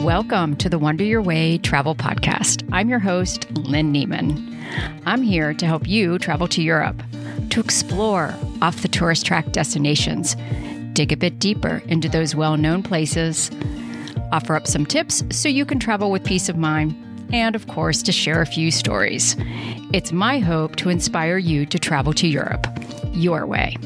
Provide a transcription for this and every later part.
Welcome to the Wander Your Way Travel Podcast. I'm your host, Lynn Neiman. I'm here to help you travel to Europe, to explore off the tourist track destinations, dig a bit deeper into those well known places, offer up some tips so you can travel with peace of mind, and of course, to share a few stories. It's my hope to inspire you to travel to Europe your way.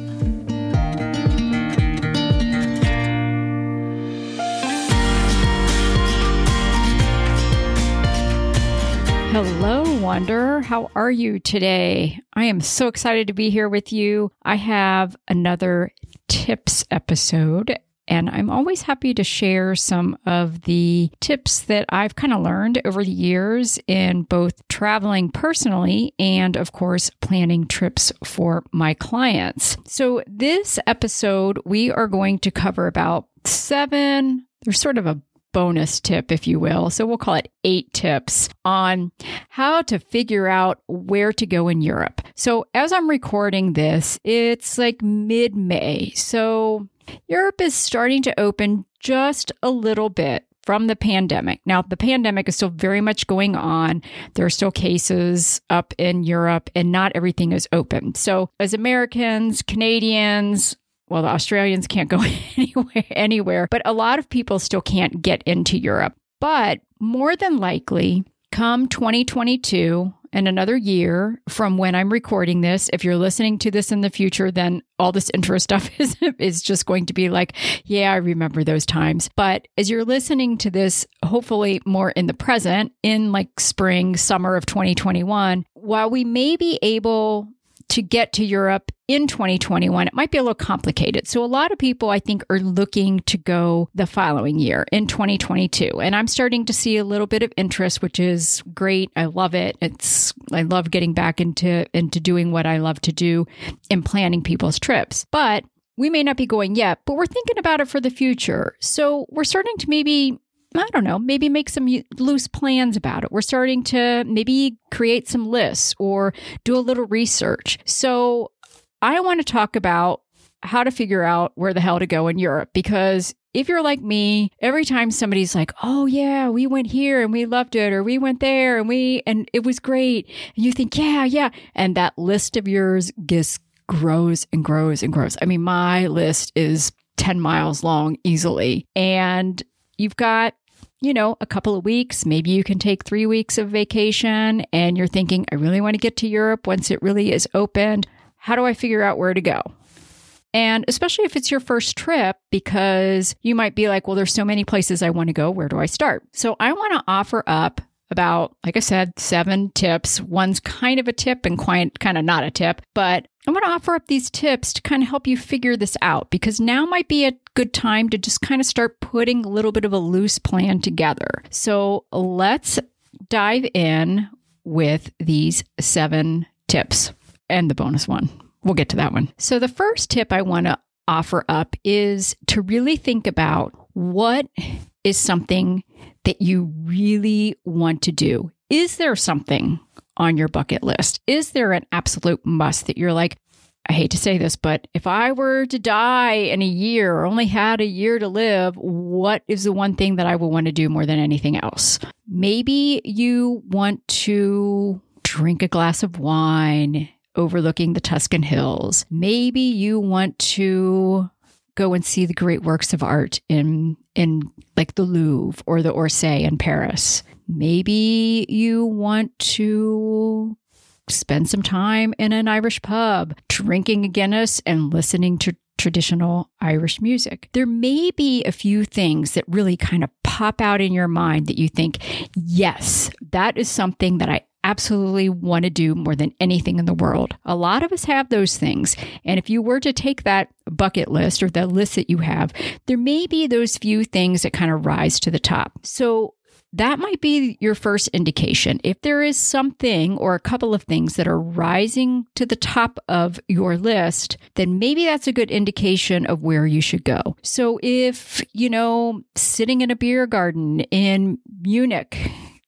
Hello, Wanderer. How are you today? I am so excited to be here with you. I have another tips episode, and I'm always happy to share some of the tips that I've kind of learned over the years in both traveling personally and, of course, planning trips for my clients. So, this episode, we are going to cover about seven, there's sort of a bonus tip, if you will. So we'll call it eight tips on how to figure out where to go in Europe. So as I'm recording this, it's like mid May. So Europe is starting to open just a little bit from the pandemic. Now, the pandemic is still very much going on. There are still cases up in Europe, and not everything is open. So, as Americans, Canadians, well, the Australians can't go anywhere, anywhere, but a lot of people still can't get into Europe. But more than likely, come 2022 and another year from when I'm recording this, if you're listening to this in the future, then all this intro stuff is, is just going to be like, yeah, I remember those times. But as you're listening to this, hopefully more in the present, in like spring, summer of 2021, while we may be able to get to Europe in 2021, it might be a little complicated. So, a lot of people, I think, are looking to go the following year in 2022. And I'm starting to see a little bit of interest, which is great. I love it. It's, I love getting back into, into doing what I love to do and planning people's trips. But we may not be going yet, but we're thinking about it for the future. So, we're starting to maybe I don't know, maybe make some loose plans about it. We're starting to maybe create some lists or do a little research. So I want to talk about how to figure out where the hell to go in Europe because if you're like me, every time somebody's like, "Oh yeah, we went here and we loved it," or "We went there and we and it was great," and you think, "Yeah, yeah," and that list of yours just grows and grows and grows. I mean, my list is 10 miles long easily. And you've got you know, a couple of weeks. Maybe you can take three weeks of vacation and you're thinking, I really want to get to Europe once it really is opened. How do I figure out where to go? And especially if it's your first trip, because you might be like, well, there's so many places I want to go. Where do I start? So I want to offer up about, like I said, seven tips. One's kind of a tip and quite kind of not a tip, but I want to offer up these tips to kind of help you figure this out because now might be a good time to just kind of start putting a little bit of a loose plan together. So let's dive in with these seven tips and the bonus one. We'll get to that one. So, the first tip I want to offer up is to really think about what is something that you really want to do. Is there something on your bucket list? Is there an absolute must that you're like, I hate to say this, but if I were to die in a year or only had a year to live, what is the one thing that I would want to do more than anything else? Maybe you want to drink a glass of wine overlooking the Tuscan hills. Maybe you want to go and see the great works of art in in like the Louvre or the Orsay in Paris. Maybe you want to spend some time in an Irish pub, drinking a Guinness and listening to traditional Irish music. There may be a few things that really kind of pop out in your mind that you think, yes, that is something that I absolutely want to do more than anything in the world. A lot of us have those things. And if you were to take that bucket list or the list that you have, there may be those few things that kind of rise to the top. So that might be your first indication. If there is something or a couple of things that are rising to the top of your list, then maybe that's a good indication of where you should go. So if, you know, sitting in a beer garden in Munich,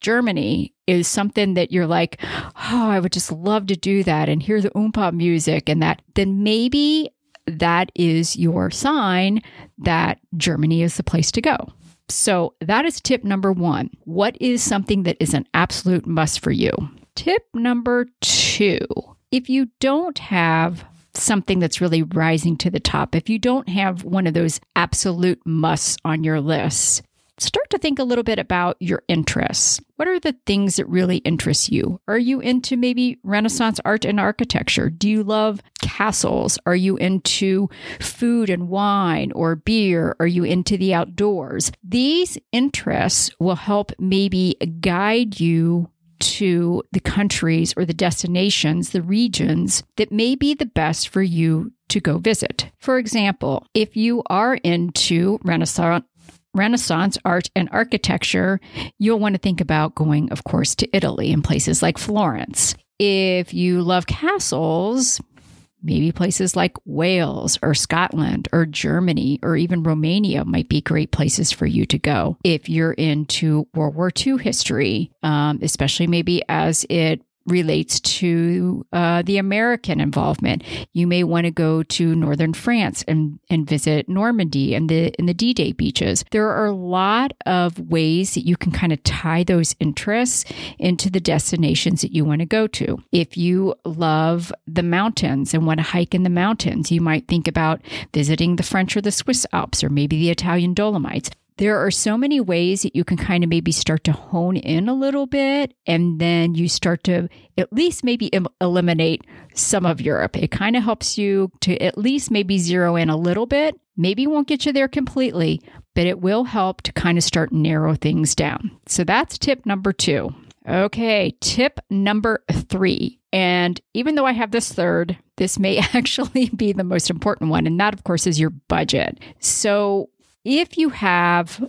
Germany is something that you're like, oh, I would just love to do that and hear the oompa music and that, then maybe that is your sign that Germany is the place to go. So that is tip number one. What is something that is an absolute must for you? Tip number two if you don't have something that's really rising to the top, if you don't have one of those absolute musts on your list, start to think a little bit about your interests. What are the things that really interest you? Are you into maybe Renaissance art and architecture? Do you love castles? Are you into food and wine or beer? Are you into the outdoors? These interests will help maybe guide you to the countries or the destinations, the regions that may be the best for you to go visit. For example, if you are into Renaissance Renaissance art and architecture, you'll want to think about going, of course, to Italy and places like Florence. If you love castles, maybe places like Wales or Scotland or Germany or even Romania might be great places for you to go. If you're into World War II history, um, especially maybe as it relates to uh, the American involvement. You may want to go to northern France and, and visit Normandy and the and the D-Day beaches. There are a lot of ways that you can kind of tie those interests into the destinations that you want to go to. If you love the mountains and want to hike in the mountains, you might think about visiting the French or the Swiss Alps or maybe the Italian Dolomites there are so many ways that you can kind of maybe start to hone in a little bit and then you start to at least maybe Im- eliminate some of Europe. It kind of helps you to at least maybe zero in a little bit. Maybe won't get you there completely, but it will help to kind of start narrow things down. So that's tip number 2. Okay, tip number 3. And even though I have this third, this may actually be the most important one. And that, of course, is your budget. So if you have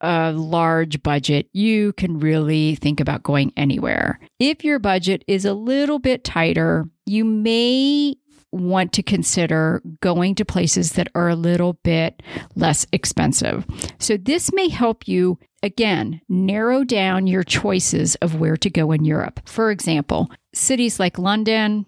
a large budget, you can really think about going anywhere. If your budget is a little bit tighter, you may want to consider going to places that are a little bit less expensive. So, this may help you, again, narrow down your choices of where to go in Europe. For example, cities like London,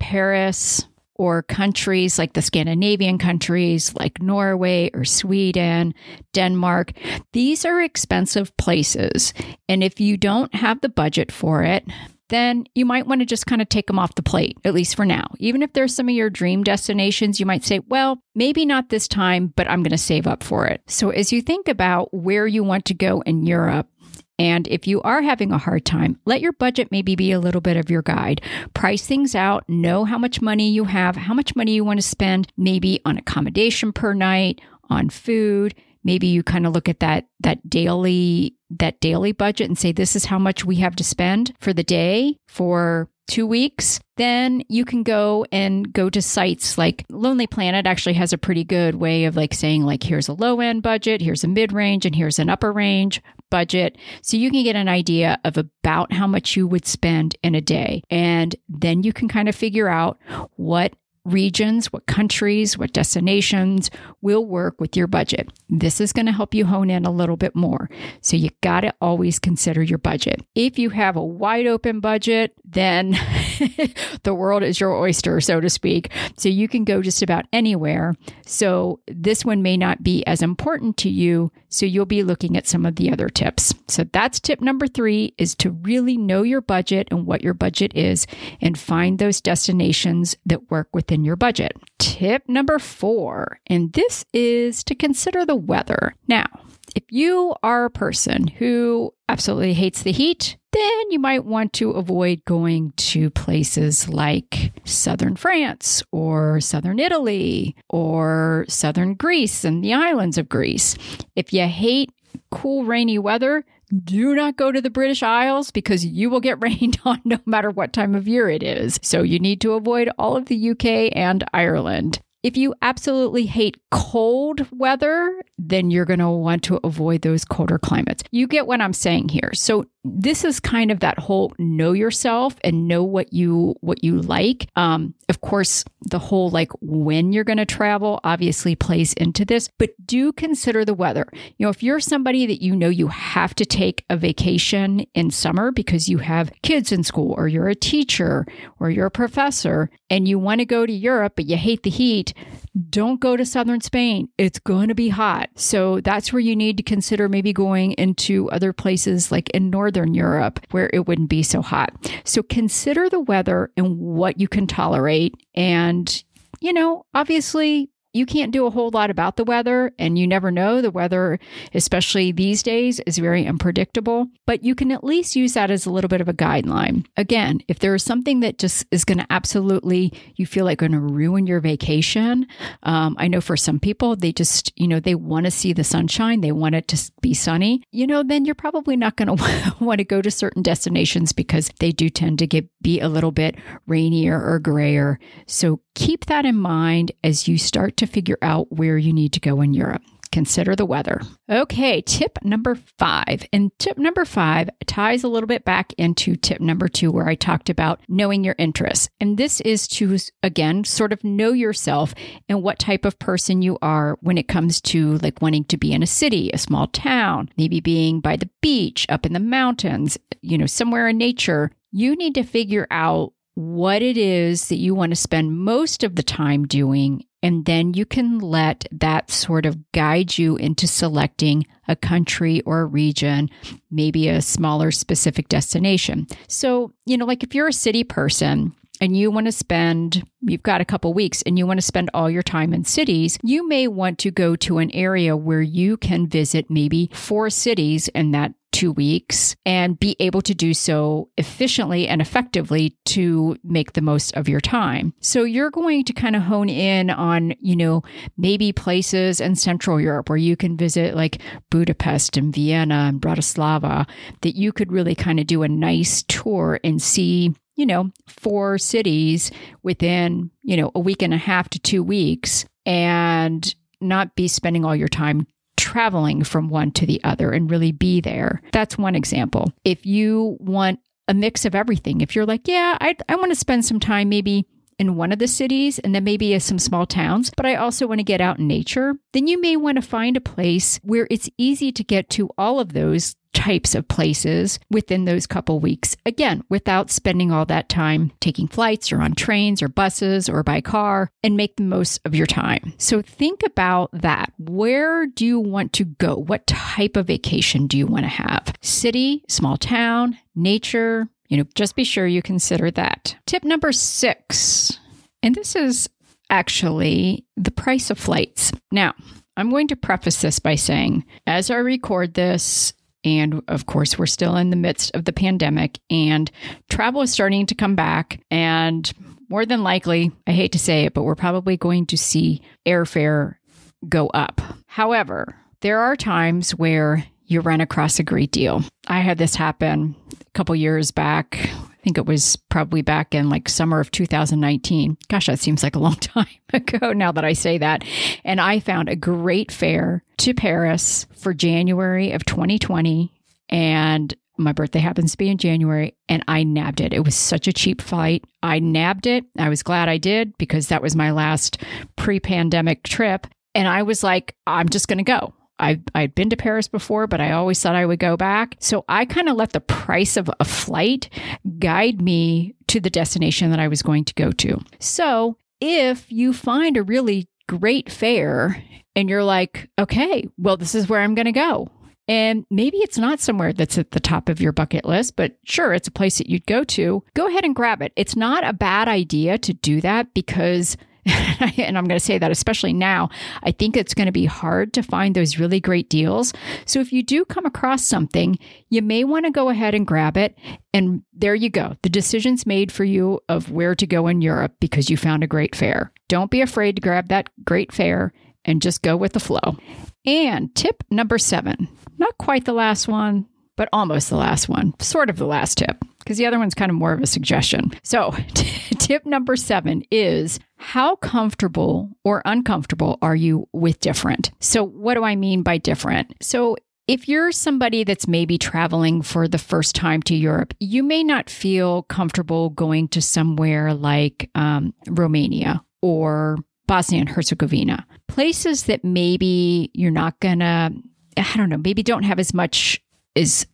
Paris, or countries like the Scandinavian countries, like Norway or Sweden, Denmark. These are expensive places. And if you don't have the budget for it, then you might want to just kind of take them off the plate, at least for now. Even if there's some of your dream destinations, you might say, well, maybe not this time, but I'm going to save up for it. So as you think about where you want to go in Europe, and if you are having a hard time, let your budget maybe be a little bit of your guide. Price things out, know how much money you have, how much money you want to spend, maybe on accommodation per night, on food. Maybe you kind of look at that that daily that daily budget and say this is how much we have to spend for the day for two weeks, then you can go and go to sites like Lonely Planet actually has a pretty good way of like saying like here's a low end budget, here's a mid range, and here's an upper range budget. So you can get an idea of about how much you would spend in a day. And then you can kind of figure out what regions, what countries, what destinations will work with your budget. This is going to help you hone in a little bit more. So you got to always consider your budget. If you have a wide open budget, then the world is your oyster, so to speak. So you can go just about anywhere. So this one may not be as important to you. So you'll be looking at some of the other tips. So that's tip number three is to really know your budget and what your budget is and find those destinations that work within within your budget. Tip number four, and this is to consider the weather. Now, if you are a person who absolutely hates the heat, then you might want to avoid going to places like southern France or southern Italy or southern Greece and the islands of Greece. If you hate cool, rainy weather, do not go to the British Isles because you will get rained on no matter what time of year it is. So you need to avoid all of the UK and Ireland. If you absolutely hate cold weather, then you're going to want to avoid those colder climates. You get what I'm saying here. So this is kind of that whole know yourself and know what you what you like. Um, of course, the whole like when you're going to travel obviously plays into this, but do consider the weather. You know, if you're somebody that you know you have to take a vacation in summer because you have kids in school or you're a teacher or you're a professor and you want to go to Europe but you hate the heat, don't go to southern Spain. It's going to be hot. So that's where you need to consider maybe going into other places like in northern Europe where it wouldn't be so hot. So consider the weather and what you can tolerate. And, you know, obviously you can't do a whole lot about the weather, and you never know. The weather, especially these days, is very unpredictable, but you can at least use that as a little bit of a guideline. Again, if there is something that just is going to absolutely, you feel like going to ruin your vacation, um, I know for some people, they just, you know, they want to see the sunshine, they want it to be sunny, you know, then you're probably not going to want to go to certain destinations because they do tend to get be a little bit rainier or grayer. So keep that in mind as you start to figure out where you need to go in Europe. Consider the weather. Okay, tip number five. And tip number five ties a little bit back into tip number two, where I talked about knowing your interests. And this is to, again, sort of know yourself and what type of person you are when it comes to like wanting to be in a city, a small town, maybe being by the beach, up in the mountains, you know, somewhere in nature. You need to figure out what it is that you want to spend most of the time doing. And then you can let that sort of guide you into selecting a country or a region, maybe a smaller specific destination. So, you know, like if you're a city person, and you want to spend, you've got a couple weeks and you want to spend all your time in cities, you may want to go to an area where you can visit maybe four cities in that two weeks and be able to do so efficiently and effectively to make the most of your time. So you're going to kind of hone in on, you know, maybe places in Central Europe where you can visit like Budapest and Vienna and Bratislava that you could really kind of do a nice tour and see you know, four cities within, you know, a week and a half to two weeks and not be spending all your time traveling from one to the other and really be there. That's one example. If you want a mix of everything, if you're like, yeah, I, I want to spend some time maybe in one of the cities and then maybe some small towns, but I also want to get out in nature, then you may want to find a place where it's easy to get to all of those types of places within those couple weeks. Again, without spending all that time taking flights or on trains or buses or by car and make the most of your time. So think about that. Where do you want to go? What type of vacation do you want to have? City, small town, nature? You know, just be sure you consider that. Tip number six, and this is actually the price of flights. Now, I'm going to preface this by saying, as I record this, and of course, we're still in the midst of the pandemic, and travel is starting to come back. And more than likely, I hate to say it, but we're probably going to see airfare go up. However, there are times where you run across a great deal. I had this happen a couple years back think it was probably back in like summer of 2019. Gosh, that seems like a long time ago now that I say that. And I found a great fare to Paris for January of 2020. And my birthday happens to be in January, and I nabbed it. It was such a cheap flight. I nabbed it. I was glad I did because that was my last pre pandemic trip. And I was like, I'm just going to go. I, I'd been to Paris before, but I always thought I would go back. So I kind of let the price of a flight guide me to the destination that I was going to go to. So if you find a really great fare and you're like, okay, well, this is where I'm going to go. And maybe it's not somewhere that's at the top of your bucket list, but sure, it's a place that you'd go to. Go ahead and grab it. It's not a bad idea to do that because and I'm going to say that especially now, I think it's going to be hard to find those really great deals. So if you do come across something, you may want to go ahead and grab it. And there you go. The decision's made for you of where to go in Europe because you found a great fare. Don't be afraid to grab that great fare and just go with the flow. And tip number seven, not quite the last one, but almost the last one, sort of the last tip, because the other one's kind of more of a suggestion. So, t- tip number seven is how comfortable or uncomfortable are you with different? So, what do I mean by different? So, if you're somebody that's maybe traveling for the first time to Europe, you may not feel comfortable going to somewhere like um, Romania or Bosnia and Herzegovina, places that maybe you're not gonna, I don't know, maybe don't have as much as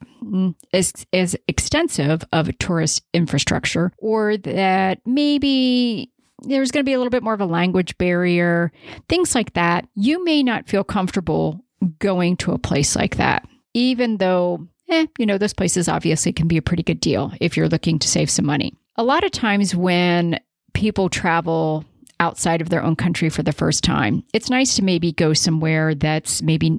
as, as extensive of a tourist infrastructure, or that maybe there's going to be a little bit more of a language barrier, things like that. You may not feel comfortable going to a place like that, even though, eh, you know, those places obviously can be a pretty good deal if you're looking to save some money. A lot of times when people travel outside of their own country for the first time, it's nice to maybe go somewhere that's maybe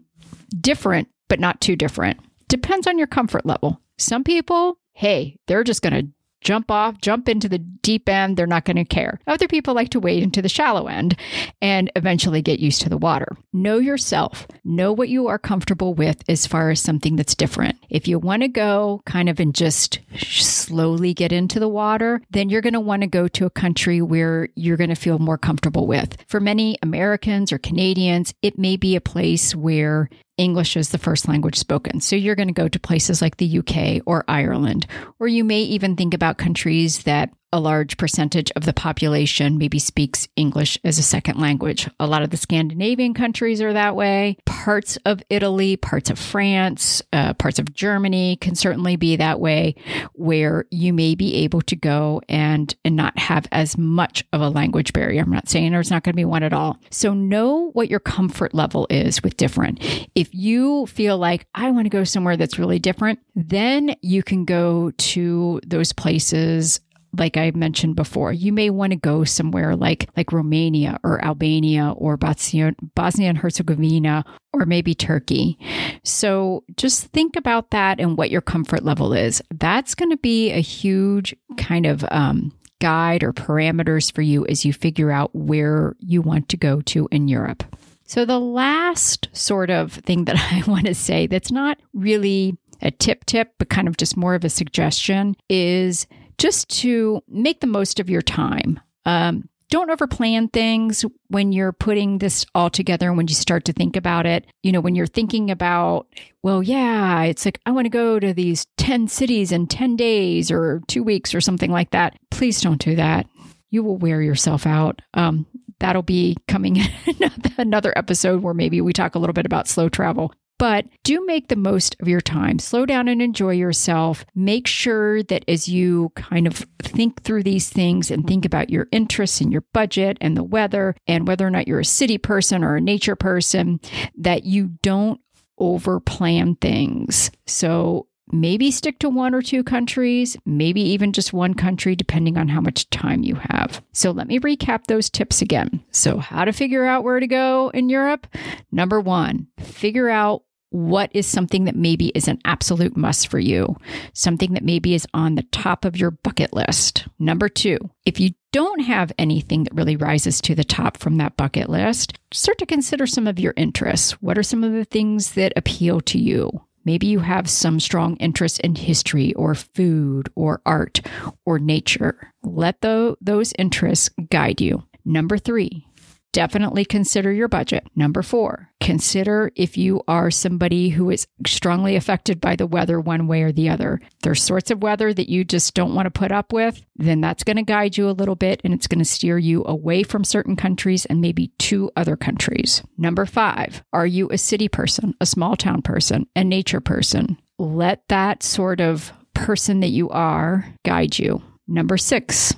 different, but not too different. Depends on your comfort level. Some people, hey, they're just going to jump off, jump into the deep end. They're not going to care. Other people like to wade into the shallow end and eventually get used to the water. Know yourself. Know what you are comfortable with as far as something that's different. If you want to go kind of and just slowly get into the water, then you're going to want to go to a country where you're going to feel more comfortable with. For many Americans or Canadians, it may be a place where English is the first language spoken. So you're going to go to places like the UK or Ireland, or you may even think about countries that a large percentage of the population maybe speaks English as a second language. A lot of the Scandinavian countries are that way. Parts of Italy, parts of France, uh, parts of Germany can certainly be that way, where you may be able to go and, and not have as much of a language barrier. I'm not saying there's not going to be one at all. So know what your comfort level is with different. If you feel like I want to go somewhere that's really different, then you can go to those places like I mentioned before, you may want to go somewhere like like Romania or Albania or Bosnia, and Herzegovina or maybe Turkey. So just think about that and what your comfort level is. That's going to be a huge kind of um, guide or parameters for you as you figure out where you want to go to in Europe. So the last sort of thing that I want to say that's not really a tip tip, but kind of just more of a suggestion is just to make the most of your time. Um, don't overplan things when you're putting this all together and when you start to think about it. You know, when you're thinking about, well, yeah, it's like, I want to go to these 10 cities in 10 days or two weeks or something like that. Please don't do that. You will wear yourself out. Um, that'll be coming in another episode where maybe we talk a little bit about slow travel. But do make the most of your time. Slow down and enjoy yourself. Make sure that as you kind of think through these things and think about your interests and your budget and the weather and whether or not you're a city person or a nature person, that you don't over plan things. So maybe stick to one or two countries, maybe even just one country, depending on how much time you have. So let me recap those tips again. So, how to figure out where to go in Europe? Number one, figure out what is something that maybe is an absolute must for you, something that maybe is on the top of your bucket list. Number two, if you don't have anything that really rises to the top from that bucket list, start to consider some of your interests. What are some of the things that appeal to you? Maybe you have some strong interest in history or food or art or nature. Let the, those interests guide you. Number three, definitely consider your budget. Number four, consider if you are somebody who is strongly affected by the weather one way or the other. There's sorts of weather that you just don't want to put up with, then that's going to guide you a little bit and it's going to steer you away from certain countries and maybe to other countries. Number five, are you a city person, a small town person, a nature person? Let that sort of person that you are guide you. Number six,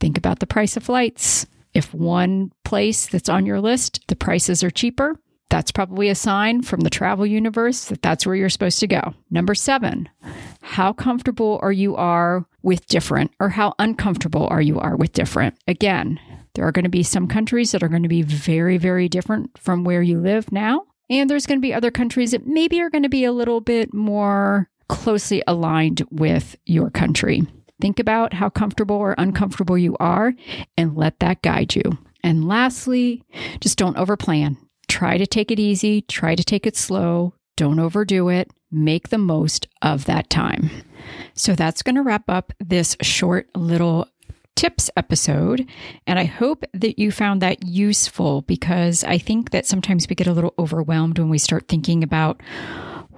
think about the price of flights. If one place that's on your list, the prices are cheaper, that's probably a sign from the travel universe that that's where you're supposed to go. Number seven, how comfortable are you are with different or how uncomfortable are you are with different? Again, there are going to be some countries that are going to be very, very different from where you live now. And there's going to be other countries that maybe are going to be a little bit more closely aligned with your country. Think about how comfortable or uncomfortable you are and let that guide you. And lastly, just don't overplan. Try to take it easy, try to take it slow, don't overdo it, make the most of that time. So that's going to wrap up this short little tips episode. And I hope that you found that useful because I think that sometimes we get a little overwhelmed when we start thinking about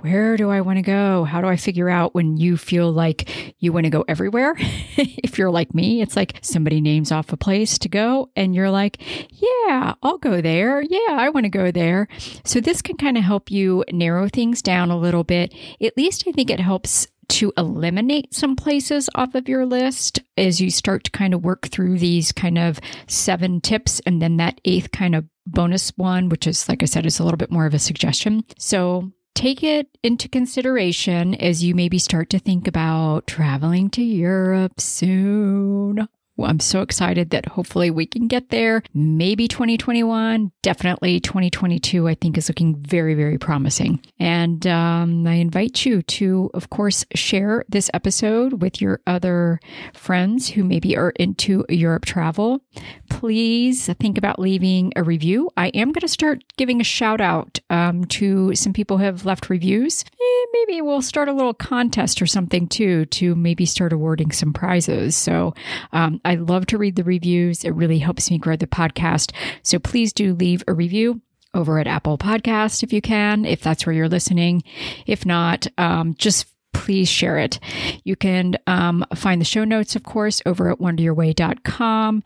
where do I want to go? How do I figure out when you feel like you want to go everywhere? if you're like me, it's like somebody names off a place to go and you're like, yeah, I'll go there. Yeah, I want to go there. So this can kind of help you narrow things down a little bit. At least I think it helps to eliminate some places off of your list as you start to kind of work through these kind of seven tips and then that eighth kind of bonus one, which is, like I said, is a little bit more of a suggestion. So take it into consideration as you maybe start to think about traveling to Europe soon. I'm so excited that hopefully we can get there. Maybe 2021, definitely 2022, I think is looking very, very promising. And um, I invite you to, of course, share this episode with your other friends who maybe are into Europe travel. Please think about leaving a review. I am going to start giving a shout out um, to some people who have left reviews. Eh, maybe we'll start a little contest or something too to maybe start awarding some prizes. So um, I love to read the reviews. It really helps me grow the podcast. So please do leave a review over at Apple Podcast if you can, if that's where you're listening. If not, um, just please share it. You can um, find the show notes, of course, over at wanderyourway.com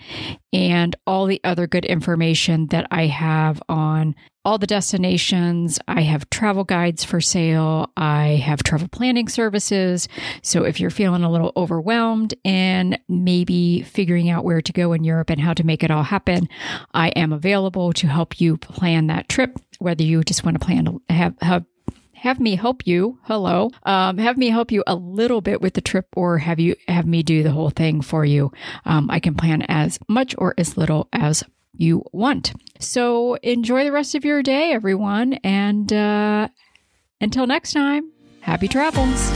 and all the other good information that I have on all the destinations. I have travel guides for sale. I have travel planning services. So if you're feeling a little overwhelmed and maybe figuring out where to go in Europe and how to make it all happen, I am available to help you plan that trip, whether you just want to plan to have, have have me help you. Hello. Um, have me help you a little bit with the trip or have you have me do the whole thing for you. Um, I can plan as much or as little as you want. So enjoy the rest of your day, everyone. And uh, until next time, happy travels.